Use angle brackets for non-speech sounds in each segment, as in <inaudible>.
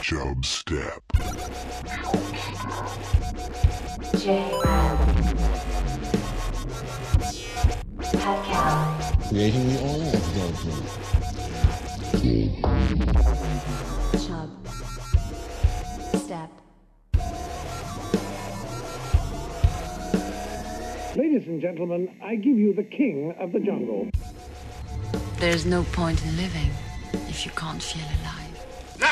Chub Step. J-Ram. Creating the oil of judgment. Chub. Step. Ladies and gentlemen, I give you the king of the jungle. There's no point in living if you can't feel alive.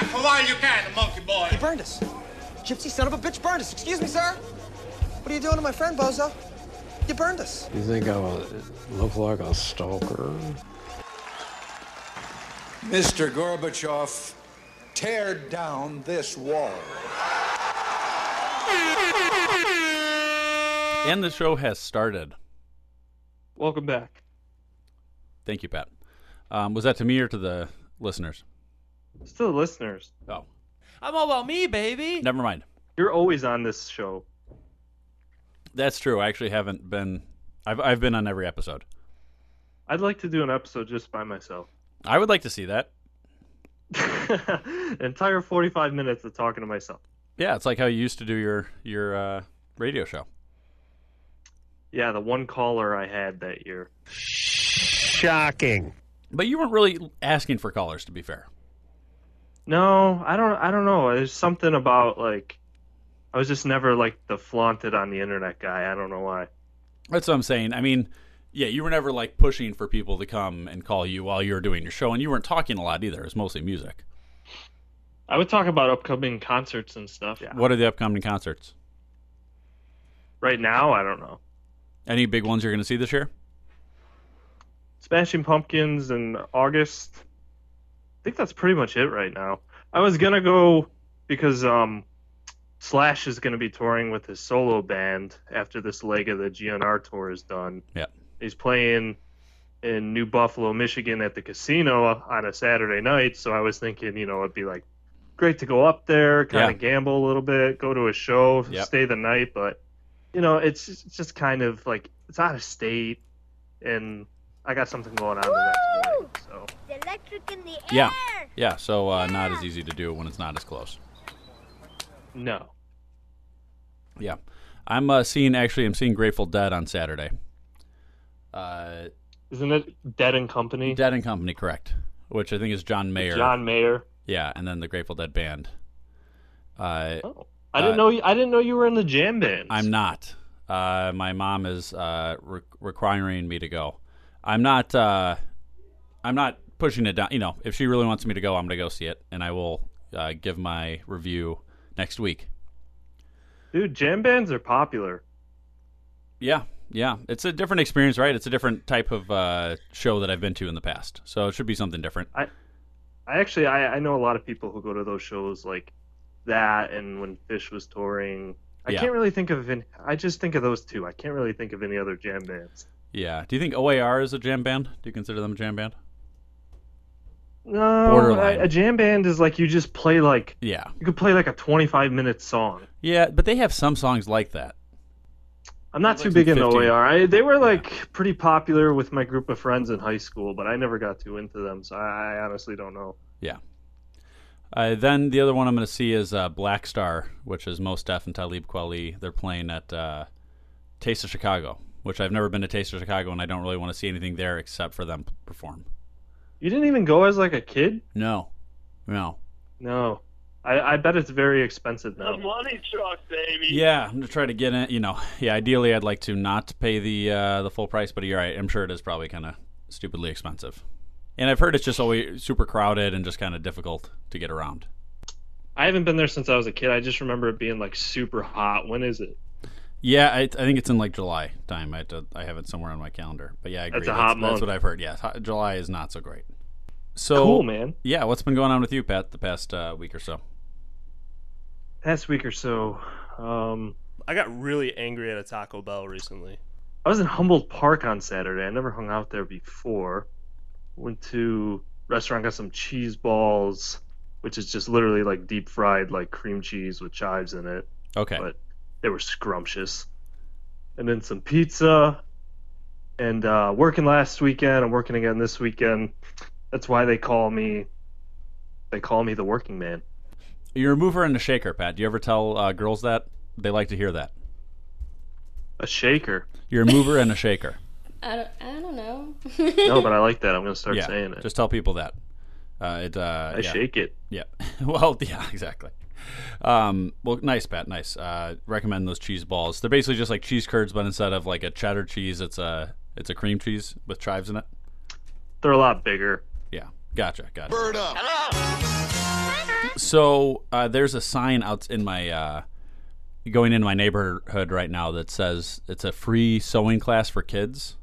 Not for while you can, monkey boy. He burned us. Gypsy son of a bitch burned us. Excuse me, sir. What are you doing to my friend, Bozo? You burned us. You think I will look like a stalker? Mr. Gorbachev, tear down this wall. And the show has started. Welcome back. Thank you, Pat. Um, was that to me or to the listeners? It's to the listeners. Oh, I'm all about me, baby. never mind. You're always on this show. That's true. I actually haven't been. I've I've been on every episode. I'd like to do an episode just by myself. I would like to see that. <laughs> Entire 45 minutes of talking to myself. Yeah, it's like how you used to do your your uh, radio show. Yeah, the one caller I had that year. Shocking. But you weren't really asking for callers, to be fair. No, I don't. I don't know. There's something about like, I was just never like the flaunted on the internet guy. I don't know why. That's what I'm saying. I mean, yeah, you were never like pushing for people to come and call you while you were doing your show, and you weren't talking a lot either. It was mostly music. I would talk about upcoming concerts and stuff. Yeah. What are the upcoming concerts? Right now, I don't know. Any big ones you're going to see this year? Smashing Pumpkins in August. I think that's pretty much it right now. I was gonna go because um, Slash is gonna be touring with his solo band after this leg of the GNR tour is done. Yeah. He's playing in New Buffalo, Michigan at the casino on a Saturday night, so I was thinking, you know, it'd be like great to go up there, kind Yeah. of gamble a little bit, go to a show, Yep. stay the night, but you know, it's just, it's just kind of like it's out of state, and I got something going on the next morning, so The electric in the air. Yeah. Yeah, so uh, not as easy to do when it's not as close. no. Yeah. I'm uh, seeing, actually, I'm seeing Grateful Dead on Saturday. Uh, Isn't it Dead and Company? Dead and Company, correct. Which I think is John Mayer. John Mayer. Yeah, and then the Grateful Dead band. Uh, Oh, I didn't Uh, know. You, I didn't know you were in the jam band. I'm not. Uh, my mom is uh, re- requiring me to go. I'm not. Uh, I'm not pushing it down. You know, if she really wants me to go, I'm going to go see it, and I will uh, give my review next week. Dude, jam bands are popular. Yeah, yeah. It's a different experience, right? It's a different type of uh, show that I've been to in the past, so it should be something different. I I actually, I, I know a lot of people who go to those shows like that, and when Phish was touring. I Yeah. can't really think of any. I just think of those two. I can't really think of any other jam bands. Yeah. Do you think OAR is a jam band? Do you consider them a jam band? No, Borderline. A, a jam band is like you just play like Yeah. you could play like a 25 minute song. Yeah, but they have some songs like that. I'm not too big some into 15. OAR. I, they were like pretty popular with my group of friends in high school, but I never got too into them, so I, I honestly don't know. Yeah. Uh, then the other one I'm going to see is uh, Black Star, which is Mos Def and Talib Kweli. They're playing at uh, Taste of Chicago, which I've never been to Taste of Chicago, and I don't really want to see anything there except for them perform. You didn't even go as like a kid? No, no. No. I, I bet it's very expensive now. The money truck, baby. Yeah, I'm gonna try to get it. You know, yeah. Ideally, I'd like to not pay the uh, the full price, but you're right. I'm sure it is probably kind of stupidly expensive. And I've heard it's just always super crowded and just kind of difficult to get around. I haven't been there since I was a kid. I just remember it being like super hot. When is it? Yeah, I, I think it's in like July time. I have, to, I have it somewhere on my calendar. But yeah, I agree. That's a hot That's month. what I've heard. Yeah, hot- July is not so great. So Cool, man. Yeah, what's been going on with you, Pat, the past uh, week or so? Past week or so. Um, I got really angry at a Taco Bell recently. I was in Humboldt Park on Saturday. I never hung out there before. Went to restaurant, got some cheese balls, which is just literally like deep fried like cream cheese with chives in it. Okay. But they were scrumptious. And then some pizza. And uh, working last weekend. I'm working again this weekend. That's why they call me They call me the working man. You're a mover and a shaker, Pat. Do you ever tell uh, girls that? They like to hear that. A shaker. You're a mover and a shaker. <laughs> I don't, I don't know. <laughs> No, but I like that. I'm gonna start yeah, saying it. just tell people that. Uh, it, uh, I yeah. shake it. Yeah. <laughs> well, yeah, exactly. Um, well, nice, Pat. Nice. Uh, recommend those cheese balls. They're basically just like cheese curds, but instead of like a cheddar cheese, it's a it's a cream cheese with chives in it. They're a lot bigger. Yeah. Gotcha. Gotcha. Bird up. So uh, there's a sign out in my uh, going in my neighborhood right now that says it's a free sewing class for kids.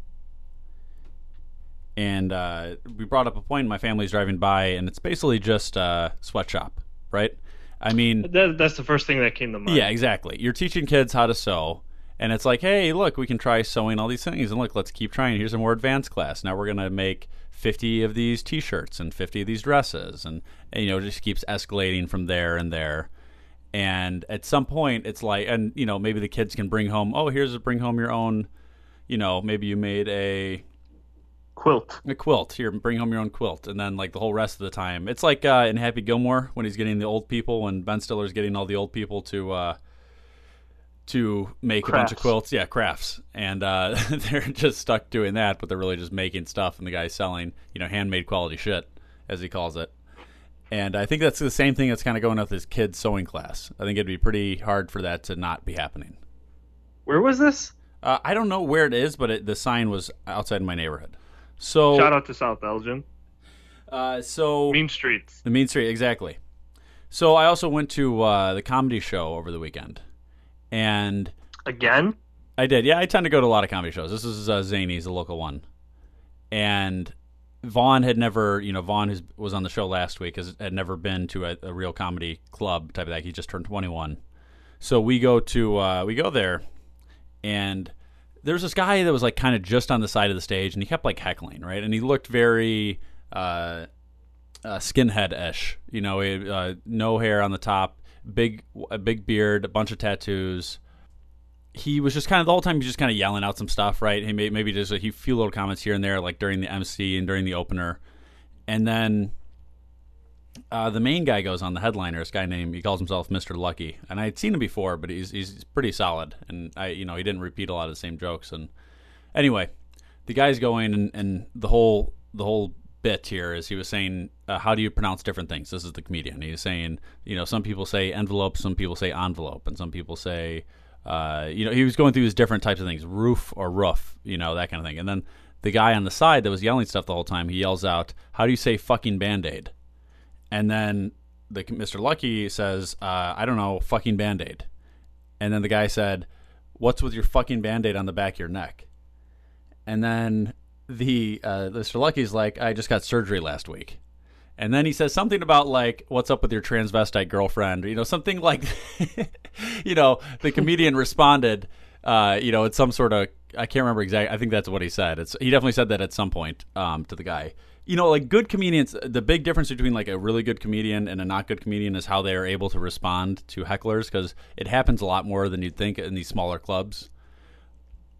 And uh, we brought up a point. My family's driving by, and it's basically just a sweatshop, right? I mean, That, that's the first thing that came to mind. yeah, exactly. You're teaching kids how to sew, and it's like, hey, look, we can try sewing all these things, and look, let's keep trying. Here's a more advanced class. Now we're gonna make 50 of these T-shirts and 50 of these dresses, and, and you know, it just keeps escalating from there and there. And at some point, it's like, and you know, maybe the kids can bring home. Oh, here's a bring home your own. You know, maybe you made a Quilt. a quilt. Here bring home your own quilt. And then like the whole rest of the time. It's like uh, in happy gilmore when he's getting the old people when ben stiller's getting all the old people to uh, to make a bunch of quilts. Yeah crafts. And uh, <laughs> they're just stuck doing that but they're really just making stuff and the guy's selling you know handmade quality shit as he calls it. And i think that's the same thing that's kind of going with his kids sewing class. I think it'd be pretty hard for that to not be happening. Where was this? uh, i don't know where it is but it, the sign was outside my neighborhood so Shout out to South Elgin. uh, so Mean Streets. The Mean Street, exactly. So I also went to uh, the comedy show over the weekend, and Again? I did. Yeah, I tend to go to a lot of comedy shows. This is uh, Zany's, a local one, and Vaughn had never, you know, Vaughn has, was on the show last week, has, had never been to a, a real comedy club type of thing. He just turned twenty one, so we go to uh, we go there, and there's this guy that was like kind of just on the side of the stage, and he kept like heckling, right? And he looked very. Uh, uh, skinhead ish. You know, uh, no hair on the top, big a big beard, a bunch of tattoos. He was just kind of the whole time. He was just kind of yelling out some stuff, right? He may, maybe just a few little comments here and there, like during the MC and during the opener, and then uh, the main guy goes on the headliner. This guy named he calls himself Mr. Lucky, and I had seen him before, but he's he's pretty solid, and I you know he didn't repeat a lot of the same jokes. And anyway, the guy's going, and, and the whole the whole bit here is he was saying, uh, how do you pronounce different things? This is the comedian. He's saying, you know, some people say envelope, some people say envelope, and some people say, uh, you know, he was going through these different types of things, roof or roof, you know, that kind of thing. And then the guy on the side that was yelling stuff the whole time, he yells out, how do you say fucking band aid? And then the Mr. Lucky says, uh, I don't know, fucking band aid. And then the guy said, what's with your fucking band aid on the back of your neck? And then the uh, Mr. Lucky's like, I just got surgery last week. And then he says something about like, "What's up with your transvestite girlfriend?" You know, something like, <laughs> you know, the comedian <laughs> responded, uh, you know, it's some sort of I can't remember exactly. I think that's what he said. It's he definitely said that at some point um, to the guy. You know, like good comedians, the big difference between like a really good comedian and a not good comedian is how they are able to respond to hecklers because it happens a lot more than you'd think in these smaller clubs.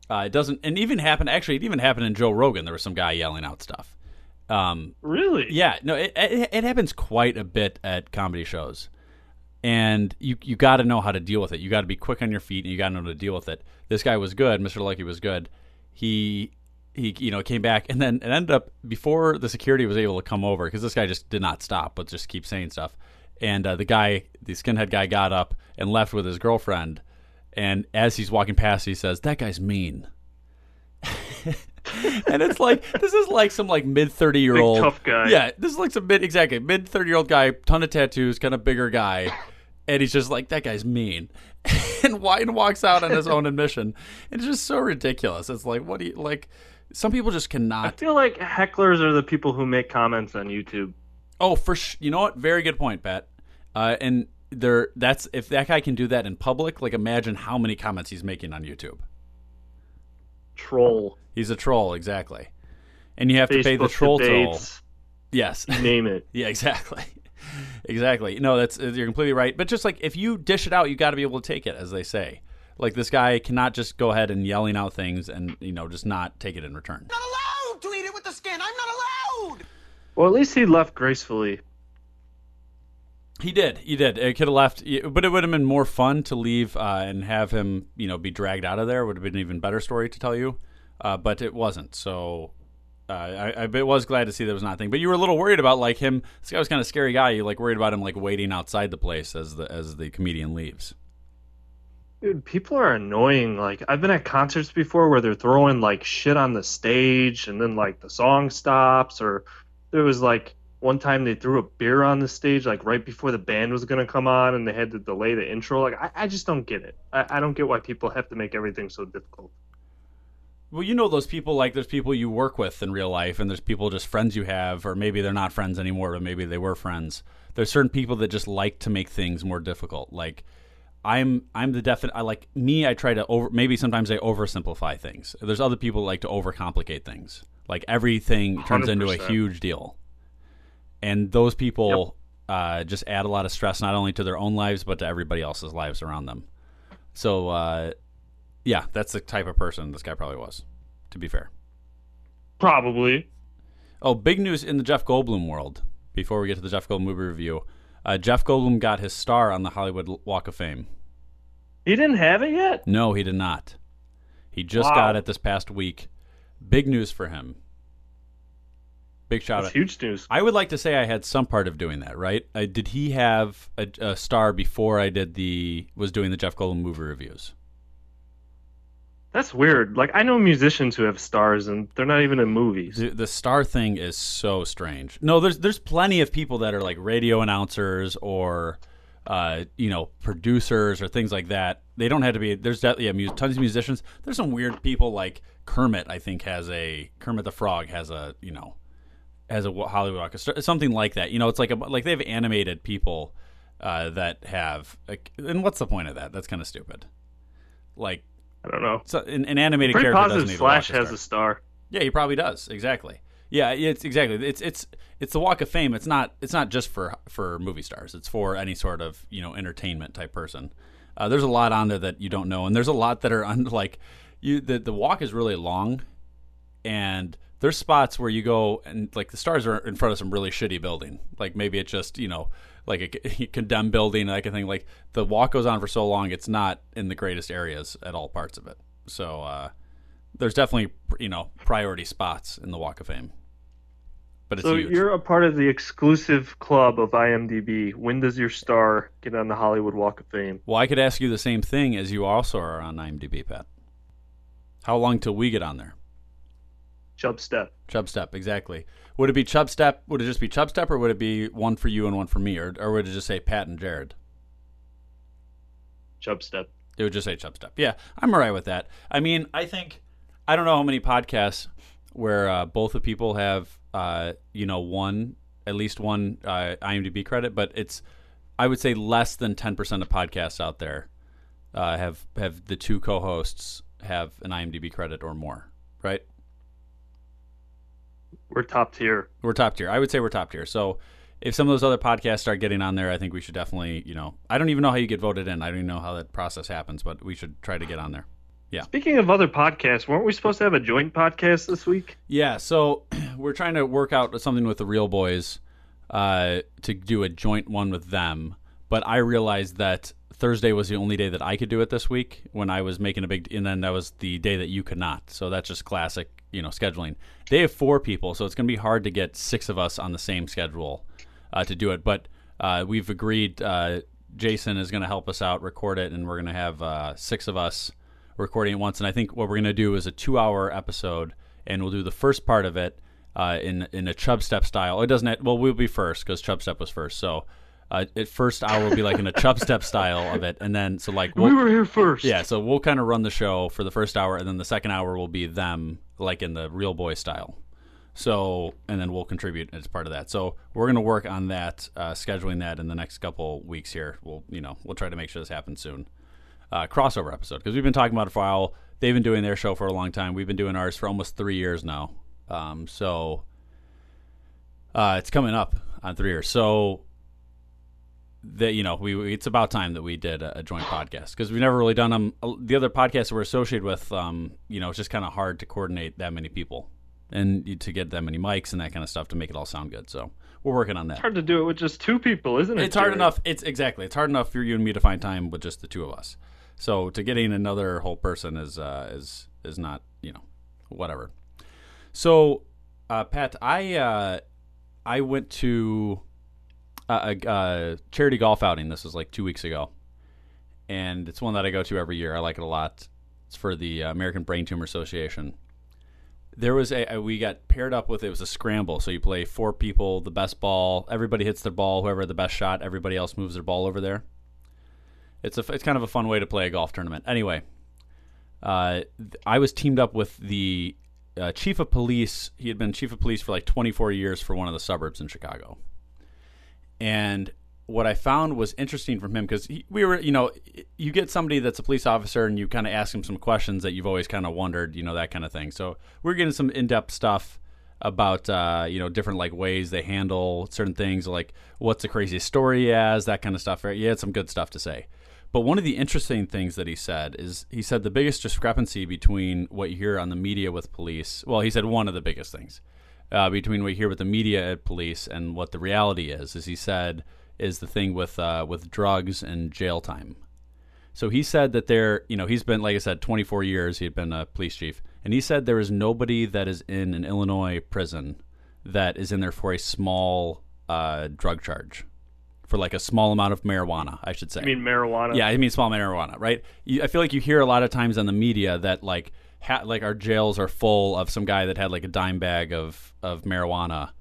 Uh, it doesn't, and even happened. Actually, it even happened in Joe Rogan. There was some guy yelling out stuff. Um, Really? yeah, no, it, it it happens quite a bit at comedy shows, and you you got to know how to deal with it. You got to be quick on your feet, and you got to know how to deal with it. This guy was good. Mr. Lucky was good. He he you know came back, and then it ended up before the security was able to come over because this guy just did not stop, but just keep saying stuff. And uh, the guy, the skinhead guy, got up and left with his girlfriend. And as he's walking past, he says, "That guy's mean." <laughs> and it's like this is like some like mid thirty year old tough guy. Yeah, this is like some mid exactly mid thirty year old guy, ton of tattoos, kind of bigger guy, and he's just like that guy's mean, <laughs> and Wyden walks out on his own admission. It's just so ridiculous. It's like what do you like? Some people just cannot. I feel like hecklers are the people who make comments on YouTube. Oh, for sh- you know what? Very good point, Pat. Uh, and there, that's if that guy can do that in public. Like, imagine how many comments he's making on YouTube. Troll. He's a troll, exactly. And you have to pay the Facebook troll toll. Yes. Name it. <laughs> Yeah, exactly. <laughs> exactly. No, that's you're completely right. But just like if you dish it out, you got to be able to take it, as they say. Like this guy cannot just go ahead and yelling out things and you know just not take it in return. Not allowed to eat it with the skin. I'm not allowed. Well, at least he left gracefully. He did. He did. It could have left, but it would have been more fun to leave uh, and have him, you know, be dragged out of there. Would have been an even better story to tell you, uh, but it wasn't. So uh, I, I was glad to see that was nothing. But you were a little worried about like him. This guy was kind of scary guy. You like worried about him like waiting outside the place as the as the comedian leaves. Dude, people are annoying. Like I've been at concerts before where they're throwing like shit on the stage and then like the song stops or there was like one time they threw a beer on the stage like right before the band was gonna come on and they had to delay the intro. Like I, I just don't get it. I, I don't get why people have to make everything so difficult. Well, you know those people like there's people you work with in real life, and there's people just friends you have, or maybe they're not friends anymore, but maybe they were friends. There's certain people that just like to make things more difficult. Like I'm, I'm the definite. I like me. I try to over. Maybe sometimes I oversimplify things. There's other people like to overcomplicate things. Like everything turns into a huge deal, and those people uh, just add a lot of stress not only to their own lives but to everybody else's lives around them. So. Uh, yeah, that's the type of person this guy probably was. To be fair. Probably. Oh, big news in the Jeff Goldblum world. Before we get to the Jeff Goldblum movie review, uh, Jeff Goldblum got his star on the Hollywood Walk of Fame. He didn't have it yet. No, he did not. He just Wow. got it this past week. Big news for him. Big shout That's out. huge news. I would like to say I had some part of doing that, right? Uh, did he have a, a star before I did the was doing the Jeff Goldblum movie reviews? That's weird. Like I know musicians who have stars and they're not even in movies. The, the star thing is so strange. No, there's there's plenty of people that are like radio announcers or uh, you know producers or things like that. They don't have to be. There's yeah, mu- tons of musicians. There's some weird people like Kermit. I think has a Kermit the Frog has a you know has a Hollywood orchestra, something like that. You know, it's like a like they have animated people uh, that have. And what's the point of that? That's kind of stupid. Like I don't know. so an, an animated Pretty character positive doesn't need Slash a walk of has a star. Yeah, he probably does. Exactly. Yeah, it's exactly. It's it's it's the Walk of Fame. It's not it's not just for for movie stars. It's for any sort of you know entertainment type person. Uh, there's a lot on there that you don't know, and there's a lot that are on <laughs> like you. The the walk is really long, and there's spots where you go and like the stars are in front of some really shitty building. Like maybe it's just you know like <laughs> a condemned building, that kind of thing. Like the walk goes on for so long, it's not in the greatest areas at all parts of it. So. uh there's definitely you know priority spots in the Walk of Fame, but it's So huge. you're a part of the exclusive club of IMDb. When does your star get on the Hollywood Walk of Fame? Well, I could ask you the same thing as you also are on IMDb, Pat. How long till we get on there? Chub Step. Chub Step, exactly. Would it be Chub Step? Would it just be Chub Step, or would it be one for you and one for me, or, or would it just say Pat and Jared? Chub Step. It would just say Chub Step. Yeah, I'm alright with that. I mean, I think I don't know how many podcasts where uh, both the people have uh, you know one at least one uh, IMDb credit, but it's I would say less than ten percent of podcasts out there uh, have have the two co-hosts have an IMDb credit or more, right? We're top tier. We're top tier. I would say we're top tier. So if some of those other podcasts start getting on there, I think we should definitely, you know, I don't even know how you get voted in. I don't even know how that process happens, but we should try to get on there. Yeah. Speaking of other podcasts, weren't we supposed to have a joint podcast this week? Yeah, so <clears throat> we're trying to work out something with the Real Boys uh, to do a joint one with them. But I realized that Thursday was the only day that I could do it this week when I was making a big, and then that was the day that you could not. So that's just classic, you know, scheduling. They have four people, so it's going to be hard to get six of us on the same schedule uh, to do it. But uh, we've agreed. Uh, Jason is going to help us out, record it, and we're going to have uh, six of us recording it once. And I think what we're going to do is a two-hour episode, and we'll do the first part of it uh, in in a Chub Step style. It doesn't. Have, well, we'll be first because Chub Step was first. So uh, at first hour will be like in a Chub Step <laughs> style of it, and then so like we we'll- were here first. yeah, so we'll kind of run the show for the first hour, and then the second hour will be them, like in the real boy style. So, and then we'll contribute as part of that. So we're gonna work on that, uh, scheduling that in the next couple weeks here. We'll, you know, we'll try to make sure this happens soon. Uh, crossover episode because we've been talking about it for a while. They've been doing their show for a long time. We've been doing ours for almost three years now. Um, so uh, it's coming up on three years. So that you know we it's about time that we did a, a joint podcast because we've never really done them. The other podcasts we're associated with, um, you know, it's just kind of hard to coordinate that many people and to get that many mics and that kind of stuff to make it all sound good. So we're working on that. It's hard to do it with just two people, isn't it? It's hard enough. It's exactly. It's hard enough for you and me to find time with just the two of us. So to getting another whole person is uh, is is not you know whatever. So uh, Pat, I uh, I went to a, charity golf outing. This was like two weeks ago, and it's one that I go to every year. I like it a lot. It's for the uh, American Brain Tumor Association. There was a, a we got paired up with it was a scramble. So you play four people, the best ball. Everybody hits their ball. Whoever had the best shot, everybody else moves their ball over there. It's a it's kind of a fun way to play a golf tournament. Anyway, uh, I was teamed up with the uh, chief of police. He had been chief of police for like 24 years for one of the suburbs in Chicago. And what I found was interesting from him because we were, you know, you get somebody that's a police officer and you kind of ask him some questions that you've always kind of wondered, you know, that kind of thing. So we're getting some in depth stuff about, uh, you know, different like ways they handle certain things, like what's the craziest story has, that kind of stuff. Right? He had some good stuff to say. But one of the interesting things that he said is he said the biggest discrepancy between what you hear on the media with police. Well, he said one of the biggest things uh, between what you hear with the media at police and what the reality is. as he said is the thing with uh, with drugs and jail time. So he said that there, you know, he's been like I said, 24 years. He had been a police chief, and he said there is nobody that is in an Illinois prison that is in there for a small uh, drug charge, for like a small amount of marijuana, I should say. I mean marijuana. Yeah, I mean small marijuana, right? You, I feel like you hear a lot of times on the media that like ha- like our jails are full of some guy that had like a dime bag of of marijuana,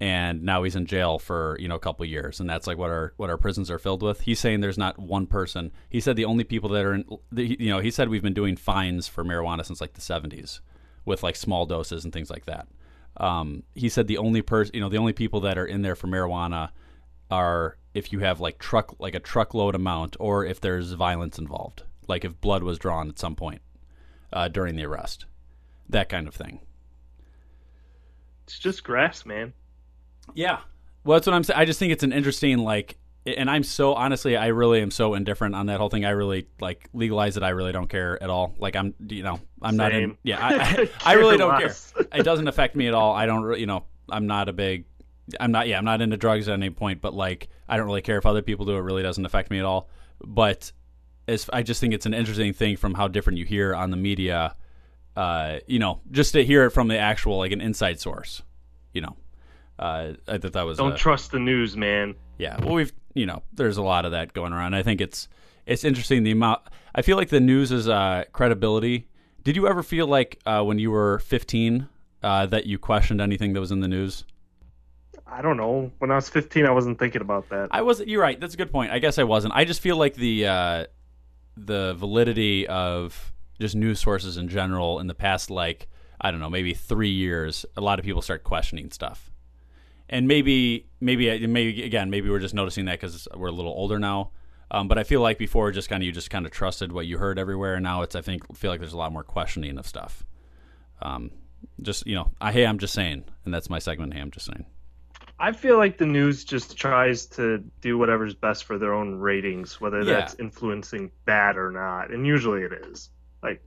and now he's in jail for you know a couple years, and that's like what our what our prisons are filled with. He's saying there's not one person. He said the only people that are in, you know, he said we've been doing fines for marijuana since like the 70s, with like small doses and things like that. Um, he said the only person, you know, the only people that are in there for marijuana are if you have like truck like a truckload amount or if there's violence involved like if blood was drawn at some point uh, during the arrest. That kind of thing. It's just grass, man. yeah. Well that's what i'm saying i just think it's an interesting like and i'm so honestly i really am so indifferent on that whole thing. I really like legalize it. I really don't care at all. Like i'm you know i'm not in yeah i, <laughs> I, I really don't care. <laughs> it doesn't affect me at all. I don't you know i'm not a big i'm not yeah i'm not into drugs at any point but like i don't really care if other people do. It really doesn't affect me at all. But as i just think it's an interesting thing from how different you hear on the media uh you know just to hear it from the actual like an inside source you know uh i thought that was Don't uh, trust the news, man. yeah well we've you know there's a lot of that going around i think it's it's interesting the amount i feel like the news is uh credibility did you ever feel like uh when you were 15 uh that you questioned anything that was in the news I don't know. When I was 15, I wasn't thinking about that. i was you're right that's a good point i guess i wasn't i just feel like the uh the validity of just news sources in general in the past like i don't know maybe three years a lot of people start questioning stuff. And maybe maybe maybe again maybe we're just noticing that because we're a little older now. Um, but i feel like before just kind of you just kind of trusted what you heard everywhere. And now it's i think feel like there's a lot more questioning of stuff. Um, just you know I, hey i'm just saying. And that's my segment hey i'm just saying I feel like the news just tries to do whatever's best for their own ratings, whether Yeah. that's influencing bad or not. And usually it is. Like,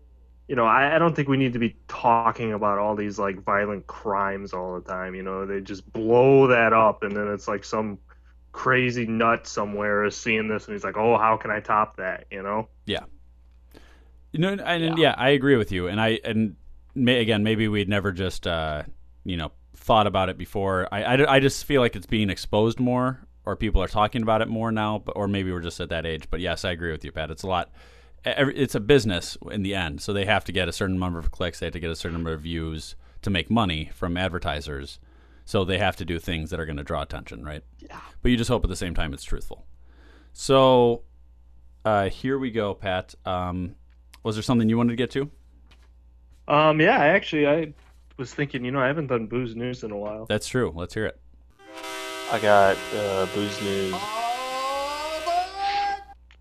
you know, I, I don't think we need to be talking about all these like violent crimes all the time. You know, they just blow that up, and then it's like some crazy nut somewhere is seeing this, and he's like, "Oh, how can I top that?" You know? Yeah. You know, and yeah. I agree with you. And I and may, again, maybe we'd never just uh, you know thought about it before. I, I, I just feel like it's being exposed more, or people are talking about it more now. But or maybe we're just at that age. But yes, I agree with you, Pat. It's a lot. every- It's a business in the end, so they have to get a certain number of clicks. They have to get a certain number of views to make money from advertisers. So they have to do things that are going to draw attention, right? Yeah. But you just hope at the same time it's truthful. So uh, here we go, Pat. Um, was there something you wanted to get to? Um, yeah, actually, I was thinking, you know, I haven't done booze news in a while. That's true. Let's hear it. I got uh, booze news.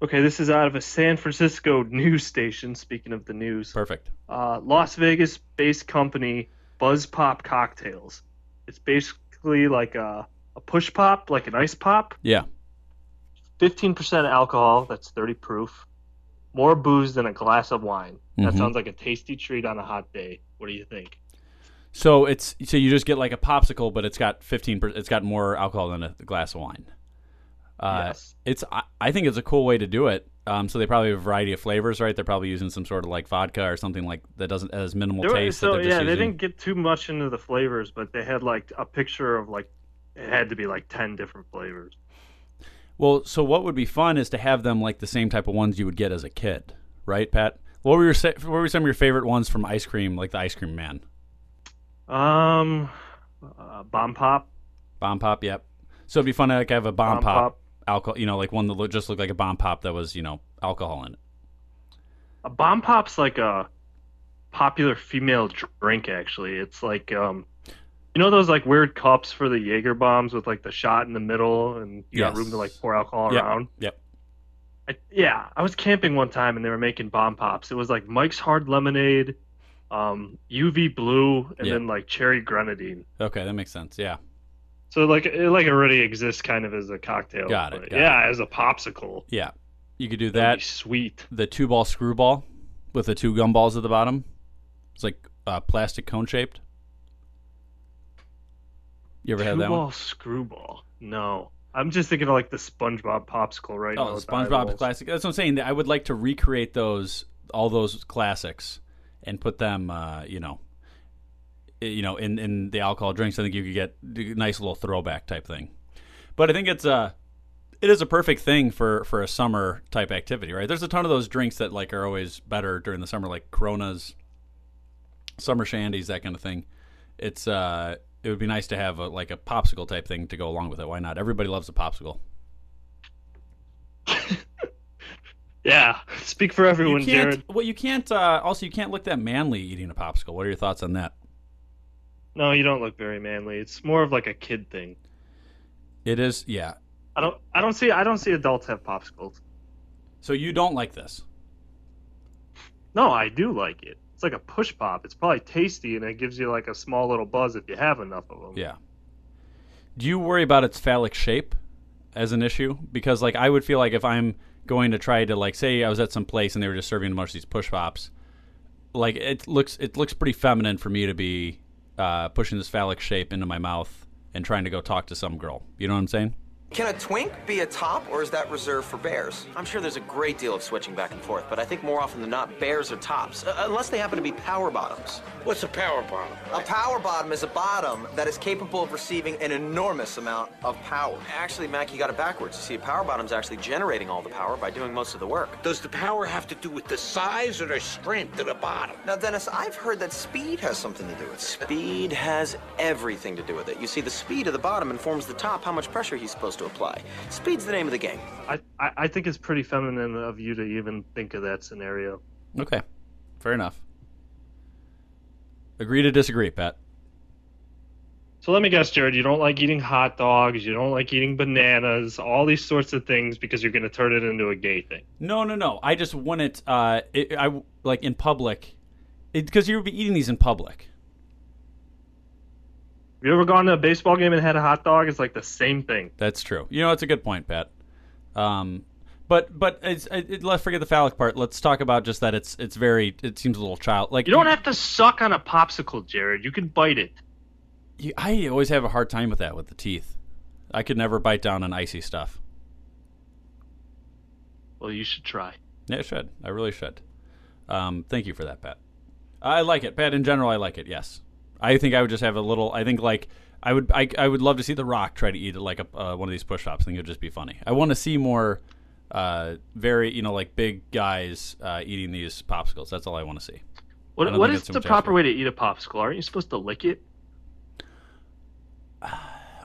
Okay, this is out of a San Francisco <laughs> news station. Speaking of the news, Perfect. uh, Las Vegas-based company Buzz Pop Cocktails. It's basically like a, a push pop, like an ice pop. Yeah. 15% alcohol, that's 30 proof. More booze than a glass of wine. That Mhm. sounds like a tasty treat on a hot day. What do you think? So it's so you just get like a popsicle, but it's got fifteen. It's got more alcohol than a glass of wine. Uh, Yes. It's I, I think it's a cool way to do it. Um, so they probably have a variety of flavors, right? They're probably using some sort of like vodka or something like that doesn't as minimal were- taste. so yeah, they didn't get too much into the flavors, but they had like a picture of like it had to be like ten different flavors. Well, so what would be fun is to have them like the same type of ones you would get as a kid, right, Pat? What were your what were some of your favorite ones from ice cream, like the ice cream man? Um, uh, bomb pop. Bomb pop, yep. So it'd be fun to like have a bomb, Bomb pop, pop. alcohol, you know, like one that look, just looked like a bomb pop that was, you know, alcohol in it. A bomb pop's like a popular female drink. Actually, it's like um, you know those like weird cups for the Jaeger bombs with like the shot in the middle, and you got room to like pour alcohol Yep, around. Yep. I, yeah, I was camping one time and they were making bomb pops. It was like Mike's Hard Lemonade, um, UV Blue, and Yeah. then like cherry grenadine. Okay, that makes sense. Yeah. So like it like already exists kind of as a cocktail. Got it, got yeah, as a popsicle. Yeah. You could do That'd be sweet. The two ball screwball with the two gumballs at the bottom. It's like uh, plastic cone shaped. You ever had Two that ball one? screwball. No. I'm just thinking of like the SpongeBob popsicle right now. Oh, with SpongeBob classic. That's what I'm saying. I would like to recreate those, all those classics, and put them, uh, you know, you know, in in the alcohol drinks. I think you could get a nice little throwback type thing. But I think it's uh it is a perfect thing for for a summer type activity, right? There's a ton of those drinks that like are always better during the summer, like Coronas, summer shandies, that kind of thing. It's uh, it would be nice to have a, like a popsicle type thing to go along with it. Why not? Everybody loves a popsicle. Yeah. Speak for everyone, you can't, Jared. Well, you can't. Uh, also, you can't look that manly eating a popsicle. What are your thoughts on that? No, you don't look very manly. It's more of like a kid thing. It is, yeah. I don't I don't see I don't see adults have popsicles. So you don't like this? No, I do like it. It's like a push pop. It's probably tasty and it gives you like a small little buzz if you have enough of them. Yeah. Do you worry about its phallic shape as an issue? Because like I would feel like if I'm going to try to like say I was at some place and they were just serving a bunch of these push pops, like it looks it looks pretty feminine for me to be uh, pushing this phallic shape into my mouth and trying to go talk to some girl. You know what I'm saying? Can a twink be a top, or is that reserved for bears? I'm sure there's a great deal of switching back and forth, but I think more often than not, bears are tops, uh, unless they happen to be power bottoms. What's a power bottom? A power bottom is a bottom that is capable of receiving an enormous amount of power. Actually, Mac, you got it backwards. You see, a power bottom's actually generating all the power by doing most of the work. Does the power have to do with the size or the strength of the bottom? Now, Dennis, I've heard that speed has something to do with it. Speed has everything to do with it. You see, the speed of the bottom informs the top how much pressure he's supposed to apply. Speed's the name of the game. I, I, I think it's pretty feminine of you to even think of that scenario. Okay. Fair enough. Agree to disagree, Pat. So let me guess, Jared, you don't like eating hot dogs, you don't like eating bananas, all these sorts of things because you're going to turn it into a gay thing. No, no, no. I just want it. Uh, it I like in public, because you would be eating these in public. You ever gone to a baseball game and had a hot dog? It's like the same thing. That's true. You know, it's a good point, Pat. Um, but but it's, it, let's forget the phallic part. Let's talk about just that it's it's very. It seems a little child like. You don't have to suck on a popsicle, Jared. You can bite it. You, I always have a hard time with that with the teeth. I could never bite down on icy stuff. Well, you should try. Yeah, I should. I really should. Um, thank you for that, Pat. I like it, Pat. In general, I like it. Yes, I think I would just have a little. I think like I would. I, I would love to see The Rock try to eat like a uh, one of these push ups. I think it would just be funny. I want to see more, uh, very you know like big guys uh, eating these popsicles. That's all I want to see. What, what is the proper effort. way to eat a popsicle? Aren't you supposed to lick it?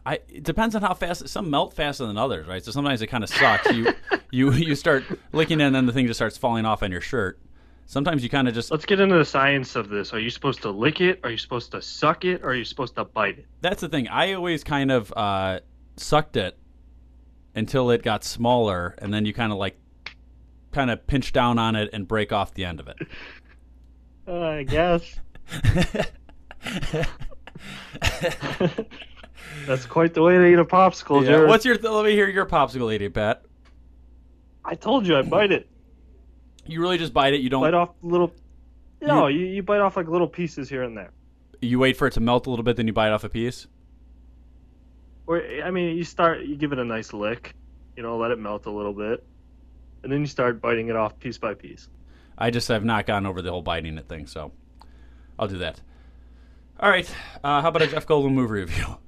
I, it depends on how fast. Some melt faster than others, right? So sometimes it kind of sucks. You <laughs> you you start licking it, and then the thing just starts falling off on your shirt. Sometimes you kind of just. Let's get into the science of this. Are you supposed to lick it? Are you supposed to suck it? Or are you supposed to bite it? That's the thing. I always kind of uh, sucked it until it got smaller, and then you kind of like kind of pinch down on it and break off the end of it. <laughs> Uh, I guess. <laughs> That's quite the way to eat a popsicle, Yeah. Jared. What's your? Let me hear your popsicle eating, Pat. I told you I bite it. You really just bite it. You don't Bite off little. No, you, you bite off like little pieces here and there. You wait for it to melt a little bit, then you bite off a piece. Or I mean, you start you give it a nice lick, you know, let it melt a little bit, and then you start biting it off piece by piece. I just have not gotten over the whole biting it thing, so I'll do that. All right. Uh, how about a Jeff Goldblum movie review? <laughs>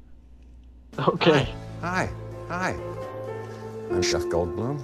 Okay. Hi. Hi. I'm Jeff Goldblum.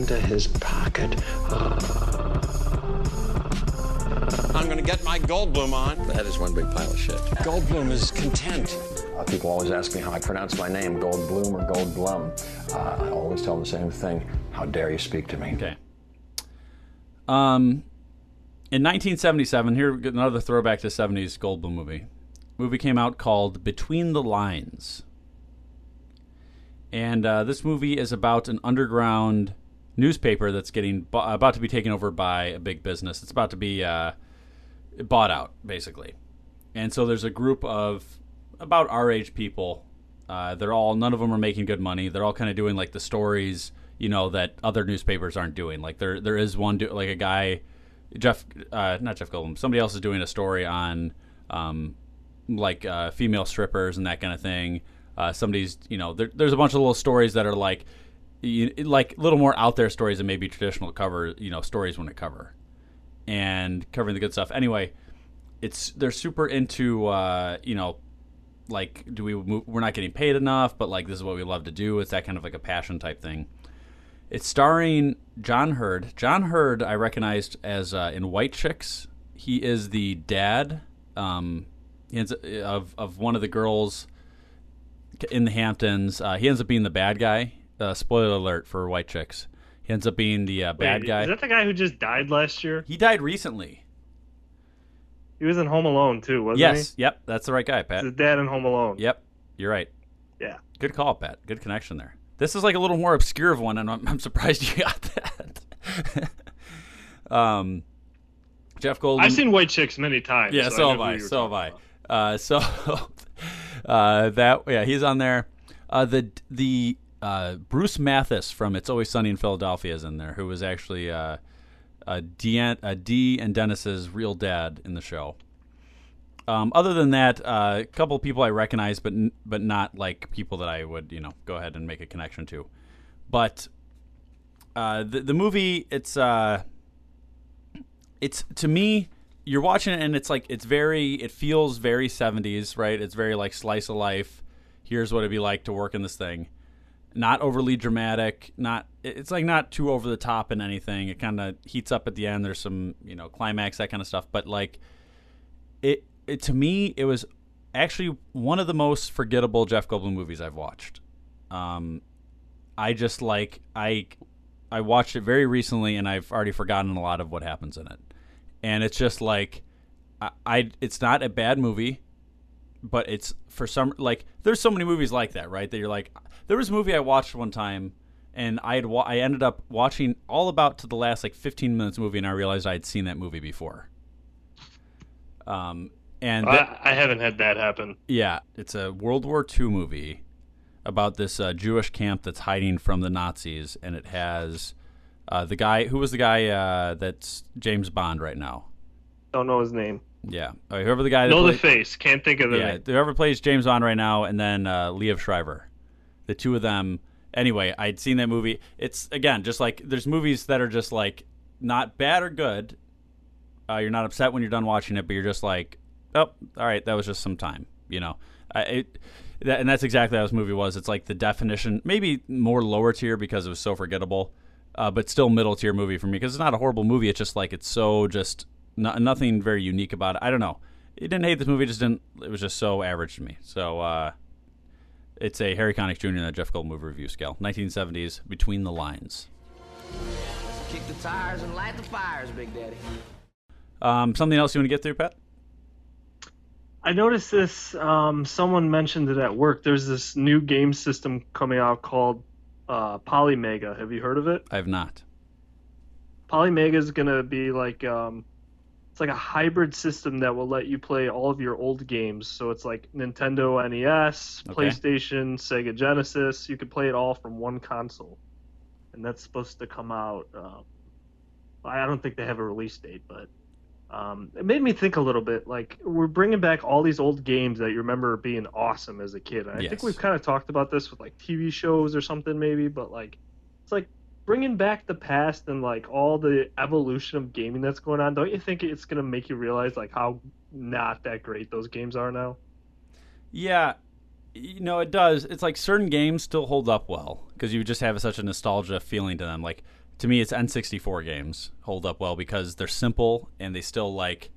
into his pocket. I'm gonna get my Goldblum on. That is one big pile of shit. Goldblum is content. Uh, people always ask me how I pronounce my name, Goldblum or Goldblum. Uh, I always tell them the same thing. How dare you speak to me? Okay. Um, in 1977, here another throwback to 70s Goldblum movie. Movie came out called Between the Lines, and uh, this movie is about an underground newspaper that's getting bu- about to be taken over by a big business. It's about to be uh, bought out, basically. And so there's a group of about our age people. Uh, they're all none of them are making good money. They're all kind of doing like the stories, you know, that other newspapers aren't doing. Like there there is one do, like a guy, Jeff, uh, not Jeff Goldblum. Somebody else is doing a story on, um, like uh, female strippers and that kind of thing. Uh, somebody's, you know, there, there's a bunch of little stories that are like, you, like a little more out there stories than maybe traditional cover, you know, stories when it cover, and covering the good stuff. Anyway, it's they're super into, uh, you know, like do we move, we're not getting paid enough, but like this is what we love to do. It's that kind of like a passion type thing. It's starring John Heard. John Heard I recognized as uh, in White Chicks. He is the dad um, of of one of the girls in the Hamptons. Uh, he ends up being the bad guy. Uh, spoiler alert for White Chicks. He ends up being the uh, bad Wait, guy. Is that the guy who just died last year? He died recently. He was in Home Alone too, wasn't he? yes, yep, that's the right guy, Pat. he? His dad in Home Alone. Yep, you're right. Yeah. Good call, Pat. Good connection there. This is like a little more obscure of one, and I'm, I'm surprised <laughs> you got that. <laughs> um, Jeff Goldblum. I've seen White Chicks many times. Yeah, so, so, I have I. So have I. Uh, <laughs> so uh, that yeah, he's on there. Uh, the the uh, Bruce Mathis from It's Always Sunny in Philadelphia is in there, who was actually uh, uh, Dee, uh, Dee and Dennis's real dad in the show. Um, other than that, uh, a couple of people I recognize, but n- but not like people that I would you know go ahead and make a connection to. But uh, the the movie, it's uh, it's to me, you're watching it and it's like it's very, it feels very 70s, right? It's very like slice of life. Here's what it'd be like to work in this thing. Not overly dramatic, not it's like not too over the top in anything. It kind of heats up at the end. There's some you know climax that kind of stuff, but like it, it to me it was actually one of the most forgettable Jeff Goldblum movies I've watched. Um, I just like I I watched it very recently and I've already forgotten a lot of what happens in it. And it's just like I, I it's not a bad movie, but it's for some like there's so many movies like that, right? That you're like there was a movie I watched one time and I had wa- I ended up watching all about to the last like 15 minutes movie and I realized I had seen that movie before. Um and that- I, I haven't had that happen. yeah, it's a World War II movie about this uh, Jewish camp that's hiding from the Nazis, and it has uh, the guy who was the guy uh, that's James Bond right now. Don't know his name. Yeah, whoever the guy that Know the face. Can't think of the yeah, name. whoever plays James Bond right now, and then uh, Liev Schreiber, the two of them. Anyway, I'd seen that movie. It's again just like there's movies that are just like not bad or good. Uh, you're not upset when you're done watching it, but you're just like, oh, all right, that was just some time, you know. I, it, that, and that's exactly how this movie was. It's like the definition, maybe more lower tier because it was so forgettable, uh, but still middle tier movie for me because it's not a horrible movie. It's just like it's so just no, nothing very unique about it. I don't know. I didn't hate this movie. Just didn't. It was just so average to me. So uh, it's a Harry Connick Jr. and the Jeff Gold movie review scale, 1970s, Between the Lines. Kick the tires and light the fires, Big Daddy. Um, something else you want to get through, Pat? I I noticed this. Um, someone mentioned it at work. There's this new game system coming out called uh, Polymega. Have you heard of it? I have not. Polymega is gonna be like um, it's like a hybrid system that will let you play all of your old games. So it's like Nintendo NES, Okay. PlayStation, Sega Genesis. You could play it all from one console, and that's supposed to come out. Uh, I don't think they have a release date, but um, it made me think a little bit. Like we're bringing back all these old games that you remember being awesome as a kid. And I Yes. think we've kind of talked about this with like TV shows or something, maybe. But like, it's like bringing back the past and like all the evolution of gaming that's going on. Don't you think it's gonna make you realize like how not that great those games are now? Yeah, you know it does. It's like certain games still hold up well because you just have such a nostalgia feeling to them. Like to me, it's N64 games hold up well because they're simple and they still like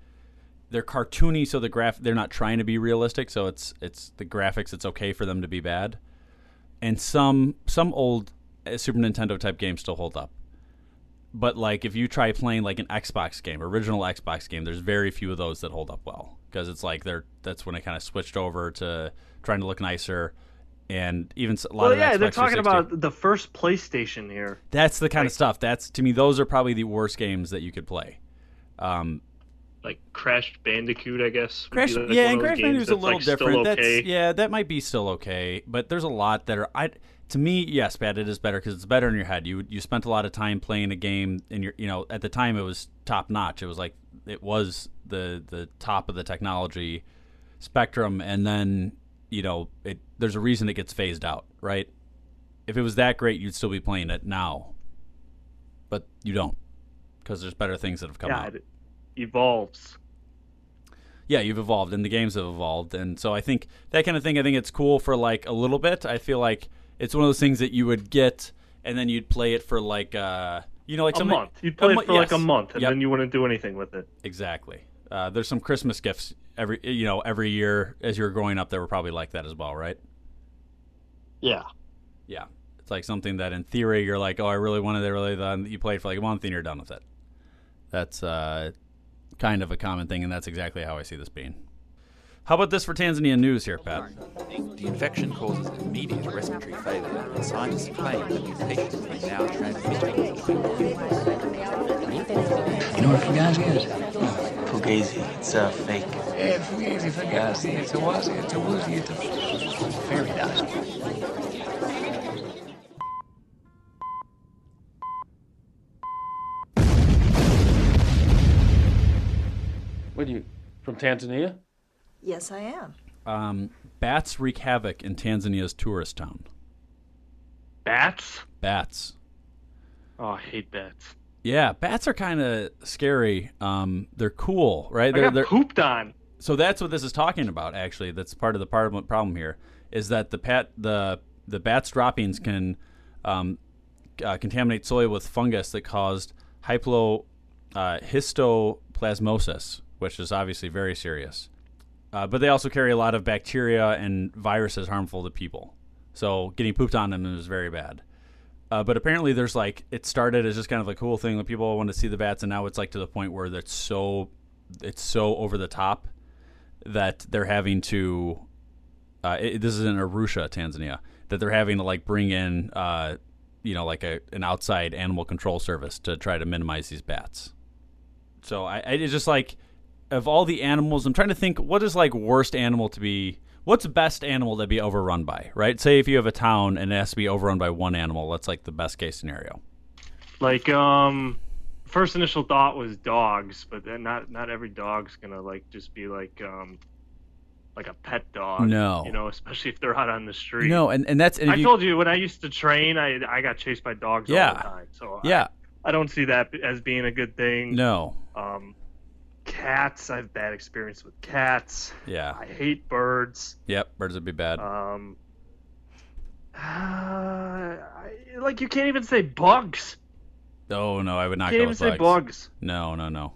they're cartoony, so the graph they're not trying to be realistic. So it's it's the graphics. It's okay for them to be bad, and some some old Super Nintendo type games still hold up. But like if you try playing like an Xbox game, original Xbox game, there's very few of those that hold up well because it's like they're that's when it kind of switched over to trying to look nicer, and even a lot Well, of yeah, Xbox they're talking about the first PlayStation here. That's the kind of stuff. That's to me, those are probably the worst games that you could play. Um, like Crash Bandicoot, I guess. Crash, like yeah, and Crash games Bandicoo's a little like, different. okay. That's yeah, that might be still okay, but there's a lot that are. I to me, yes, bad. It is better because it's better in your head. You you spent a lot of time playing a game, and your you know at the time it was top notch. It was like it was the the top of the technology spectrum, and then you know it. There's a reason it gets phased out, right? If it was that great, you'd still be playing it now, but you don't because there's better things that have come yeah, out it evolves. yeah, you've evolved and the games have evolved. And so I think that kind of thing, I think it's cool for like a little bit. I feel like it's one of those things that you would get and then you'd play it for like, uh, you know, like a something- month. You'd play it for like a month, and Yep. then you wouldn't do anything with it. Exactly. Uh, there's some Christmas gifts every, you know, every year as you were growing up that were probably like that as well, right? Yeah. Yeah. It's like something that in theory you're like, oh, I really wanted it really, then you play it for like a month and you're done with it. That's uh, kind of a common thing, and that's exactly how I see this being. How about this for Tanzania news here, Pat? The infection causes immediate respiratory failure, and scientists claim that the mutation is now transmitted. You know what Fugazi is? Fugazi, it's a fake. Yeah, Fugazi, Fugazi. It's a wazi, it's a woozy, it's a fairy dust. What are you from Tanzania? Yes, I am. Um, bats wreak havoc in Tanzania's tourist town. Bats? Bats. Oh, I hate bats. Yeah, bats are kind of scary. Um, they're cool, right? I They're, got they're, pooped on. So that's what this is talking about. Actually, that's part of the part of the problem here is that the pat the the bats droppings can um, uh, contaminate soil with fungus that caused hyplo uh, histoplasmosis, which is obviously very serious. Uh, but they also carry a lot of bacteria and viruses harmful to people. So getting pooped on them is very bad. Uh, but apparently, there's like it started as just kind of a cool thing that people want to see the bats, and now it's like to the point where that's so it's so over the top that they're having to. Uh, it, this is in Arusha, Tanzania, that they're having to like bring in, uh, you know, like a an outside animal control service to try to minimize these bats. So I, I it's just like of all the animals, I'm trying to think what is like worst animal to be. What's best animal to be overrun by? Right? Say if you have a town and it has to be overrun by one animal, that's like the best case scenario. Like, um, first initial thought was dogs, but then not not every dog's gonna like just be like um like a pet dog. No. you know, especially if they're out on the street. No, and, and that's and I you- told you when I used to train, I I got chased by dogs yeah, all the time. So Yeah. I, I don't see that as being a good thing. No. Um, cats, I have bad experience with cats. Yeah. I hate birds. Yep, birds would be bad. Um, uh, I, like you can't even say bugs. oh no, I would not Can't go even with say bugs. bugs. No, no, no.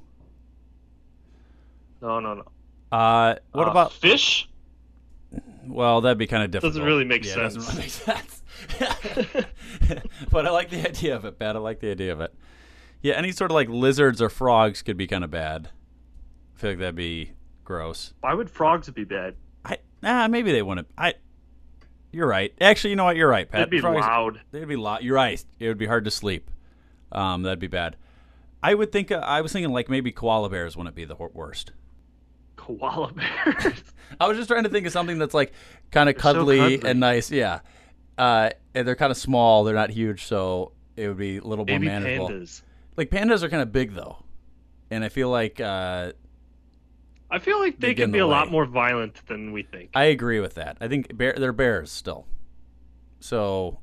No, no, no. Uh, what Uh, about fish? Well, that'd be kind of difficult. Doesn't really make yeah, sense. Doesn't really <laughs> make sense. <laughs> but I like the idea of it, Pat. I like the idea of it. Yeah, any sort of like lizards or frogs could be kind of bad. I feel like that'd be gross. Why would frogs be bad? I ah maybe they wouldn't. I. You're right. Actually, you know what? You're right, Pat. They'd be Frogs- loud. They'd be loud. You're right. It would be hard to sleep. Um, that'd be bad. I would think. Uh, I was thinking like maybe koala bears wouldn't be the worst. Koala <laughs> bears. I was just trying to think of something that's like kind of They're so cuddly, cuddly. and nice. Yeah. Uh, and they're kind of small. They're not huge, so it would be a little more manageable. pandas. Like pandas are kind of big though, and I feel like uh, I feel like They they get in could be the a lot more violent than we think. I agree with that. I think bear, they're bears still. So,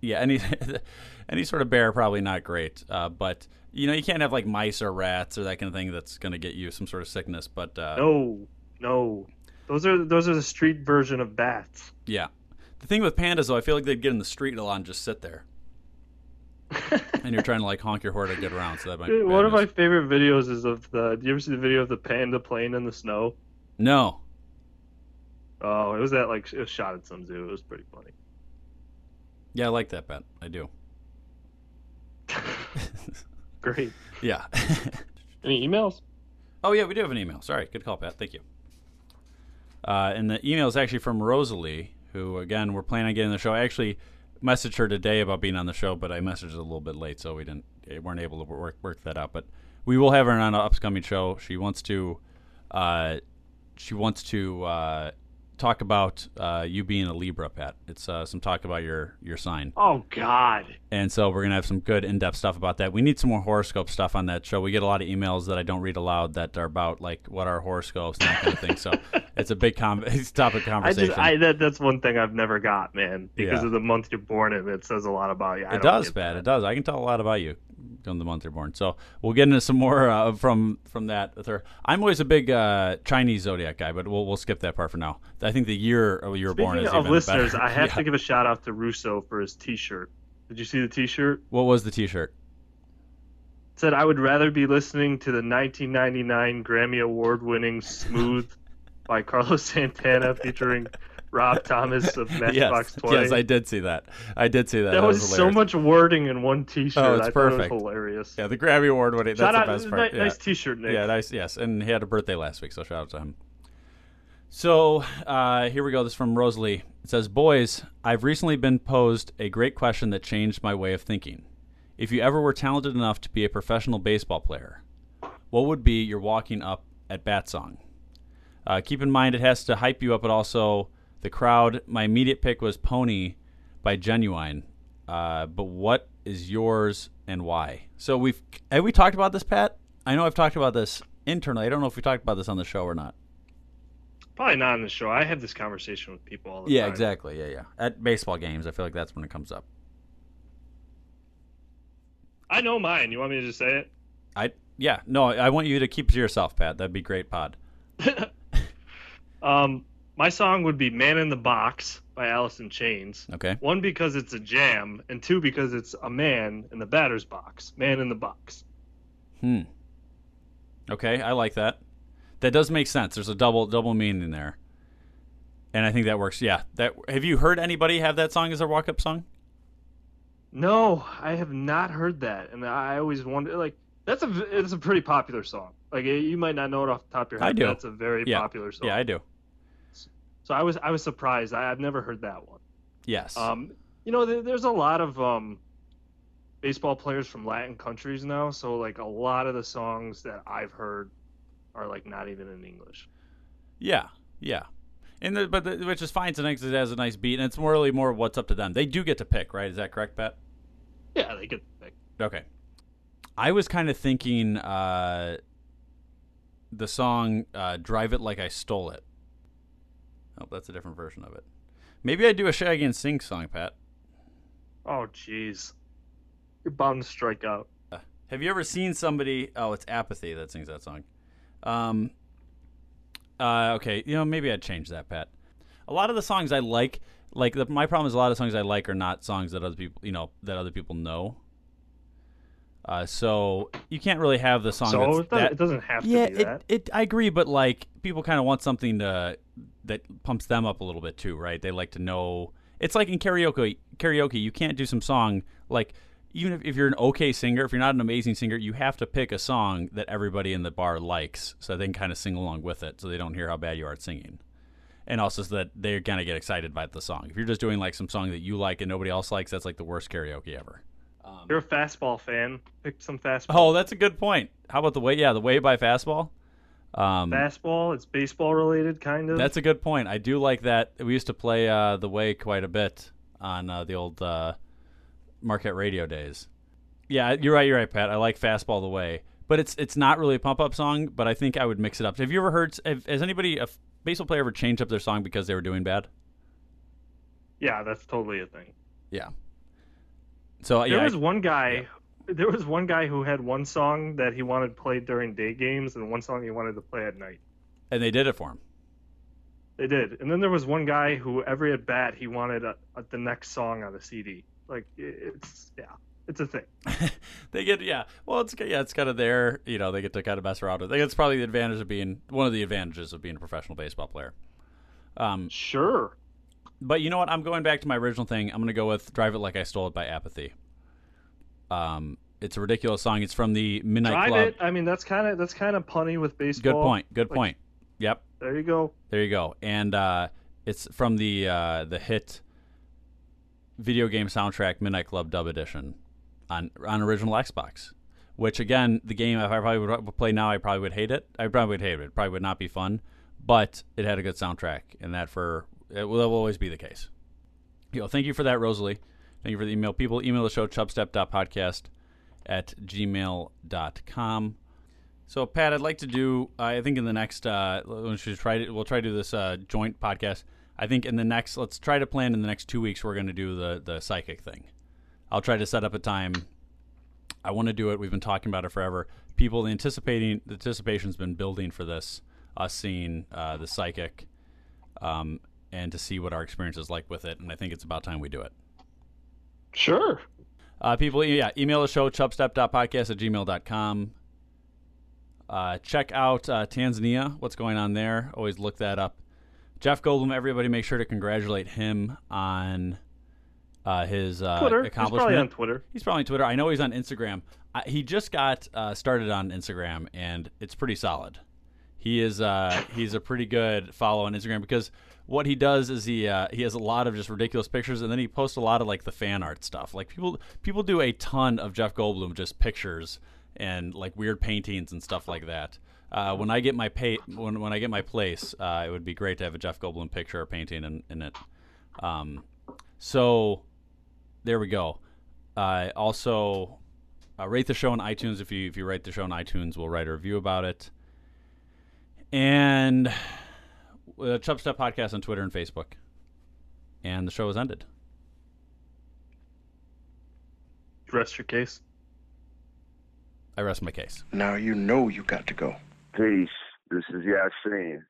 yeah, any <laughs> any sort of bear probably not great. Uh, but you know, you can't have like mice or rats or that kind of thing that's going to get you some sort of sickness. But uh, No, no, those are those are the street version of bats. yeah, the thing with pandas though, I feel like they'd get in the street a lot and just sit there. And you're trying to like honk your horn to get around, so that might. Be Dude, one of my favorite videos is of the. Do you ever see the video of the panda playing in the snow? no, Oh, it was that like it was shot at some zoo. It was pretty funny. yeah, I like that bet. I do. <laughs> <laughs> Great. Yeah. <laughs> Any emails? Oh yeah, we do have an email. Sorry, good call, Pat. Thank you. Uh, and the email is actually from Rosalie, who again we're planning on getting the show. I actually messaged her today about being on the show, but I messaged a little bit late, so we didn't eh, weren't able to work work that out. But we will have her on an upcoming show. She wants to, uh, she wants to uh, talk about uh, you being a Libra, Pat. It's uh, some talk about your your sign. Oh God. And so we're gonna have some good in-depth stuff about that. We need some more horoscope stuff on that show. We get a lot of emails that I don't read aloud that are about like what are horoscopes and that kind of thing. So <laughs> it's a big com- <laughs> it's a topic of I conversation. just I that that's one thing I've never got, man. Because Yeah. of the month you're born in, it says a lot about you. I it does, Pat. It does. I can tell a lot about you on the month you're born. So we'll get into some more uh, from from that with her. I'm always a big uh, Chinese zodiac guy, but we'll we'll skip that part for now. I think the year of you were born is of even listeners, better. I have <laughs> Yeah. to give a shout out to Russo for his T-shirt. Did you see the T-shirt? What was the T-shirt? It said I would rather be listening to the 1999 Grammy Award-winning "Smooth" <laughs> by Carlos Santana featuring Rob Thomas of <laughs> Matchbox yes, 20. yes, I did see that. I did see that. that, was, so much wording in one T-shirt. Oh, it's I perfect. it was hilarious. Yeah, the Grammy Award winning. That's Shout the best part. ni- yeah. nice T-shirt, Nick. Yeah, nice. Yes, and he had a birthday last week, so shout out to him. So uh, here we go. This is from Rosalie. It says, "Boys, I've recently been posed a great question that changed my way of thinking. If you ever were talented enough to be a professional baseball player, what would be your walking up at bat song? Uh, keep in mind it has to hype you up, but also the crowd. My immediate pick was Pony by Ginuwine. Uh, but what is yours and why? So we've have we talked about this, Pat? I know I've talked about this internally. I don't know if we talked about this on the show or not. Probably not on the show. I have this conversation with people all the Yeah, time. exactly. Yeah, yeah. At baseball games, I feel like that's when it comes up. I know mine. You want me to just say it? I yeah. No, I want you to keep it to yourself, Pat. That'd be great, Pod. <laughs> Um, my song would be "Man in the Box" by Alice in Chains. Okay. One because it's a jam, and two because it's a man in the batter's box. Man in the box. Hmm. Okay, I like that. That does make sense. There's a double double meaning there, and I think that works. Yeah. That have you heard anybody have that song as their walk up song? No, I have not heard that, and I always wonder like that's a it's a pretty popular song. Like you might not know it off the top of your head. I but do. That's a very yeah. popular song. Yeah, I do. So I was I was surprised. I, I've never heard that one. Yes. Um, you know, there, there's a lot of um, baseball players from Latin countries now, so like a lot of the songs that I've heard are like not even in English. Yeah, yeah, and the, but the, which is fine tonight because it has a nice beat, and it's more really more what's up to them. They do get to pick, right? Is that correct, Pat? Yeah, they get the pick. Okay. I was kind of thinking uh, the song uh, "Drive It Like I Stole It." Oh, that's a different version of it. Maybe I do a Shaggy and Sing song, Pat. Oh, jeez, you're bound to strike out. Uh, have you ever seen somebody? Oh, it's Apathy that sings that song. Um. Uh, okay, you know maybe I'd change that, Pat. A lot of the songs I like, like the, my problem is a lot of songs I like are not songs that other people, you know, that other people know. Uh, so you can't really have the song. So that's it doesn't, that- it doesn't have to yeah, be it, it. I agree, but like people kind of want something to that pumps them up a little bit too, right? They like to know. It's like in karaoke. Karaoke, you can't do some song like even if, if you're an okay singer, if you're not an amazing singer, you have to pick a song that everybody in the bar likes, so they can kind of sing along with it, so they don't hear how bad you are at singing, and also so that they kind of get excited by the song. If you're just doing like some song that you like and nobody else likes, that's like the worst karaoke ever. You're a fastball fan. Pick some fastball. Oh, that's a good point. How about the way? Yeah, the way by fastball. Um, Fastball. It's baseball related, kind of. That's a good point. I do like that. We used to play uh, the way quite a bit on uh, the old uh, Marquette radio days. Yeah, you're right. You're right, Pat. I like fastball the way, but it's it's not really a pump up song. But I think I would mix it up. Have you ever heard? Have, has anybody a baseball player ever changed up their song because they were doing bad? Yeah, that's totally a thing. Yeah. So there yeah, was I- one guy. There was one guy who had one song that he wanted played during day games, and one song he wanted to play at night. and they did it for him. They did, and then there was one guy who every at bat he wanted a, a, the next song on the CD. Like it's yeah, it's a thing. <laughs> They get yeah. Well, it's yeah, it's kind of there. You know, they get to kind of mess around with. it. It's probably the advantage of being one of the advantages of being a professional baseball player. Um, sure. But you know what? I'm going back to my original thing. I'm going to go with "Drive It Like I Stole It" by Apathy. Um, it's a ridiculous song. It's from the Midnight Club. it. I mean, that's kind of that's kind of punny with baseball. Good point. Good Like, point. Yep. There you go. There you go. And uh, it's from the uh, the hit video game soundtrack Midnight Club Dub Edition on on original Xbox. Which again, the game if I probably would play now, I probably would hate it. I probably would hate it. It probably would not be fun, but it had a good soundtrack, and that for it will, that will always be the case. You know, thank you for that, Rosalie. Thank you for the email. People email the show chubstep.podcast at gmail.com. So, Pat, I'd like to do. I think in the next, uh, we should try to. We'll try to do this uh, joint podcast. I think in the next, let's try to plan in the next two weeks. We're going to do the the psychic thing. I'll try to set up a time. I want to do it. We've been talking about it forever. People the anticipating the anticipation's been building for this. Us seeing uh, the psychic, um, and to see what our experience is like with it. And I think it's about time we do it. Sure. Uh, people, yeah, email the show, chubstep.podcast at gmail.com. Uh, check out uh, Tanzania, what's going on there. Always look that up. Jeff Goldblum, everybody make sure to congratulate him on uh, his uh, Twitter. He's accomplishment. probably on Twitter. He's probably on Twitter. I know he's on Instagram. Uh, he just got uh, started on Instagram, and it's pretty solid. He is uh, he's a pretty good follow on Instagram because what he does is he uh, he has a lot of just ridiculous pictures, and then he posts a lot of like the fan art stuff. Like people people do a ton of Jeff Goldblum just pictures and like weird paintings and stuff like that. Uh, when I get my pay when when I get my place, uh, it would be great to have a Jeff Goldblum picture or painting in, in it. Um, so there we go. Uh, also, uh, rate the show on iTunes. If you if you rate the show on iTunes, we'll write a review about it. And uh, Chubstep Podcast on Twitter and Facebook. And the show has ended. Rest your case. I rest my case. Now you know you got to go. Peace. This is Yasin.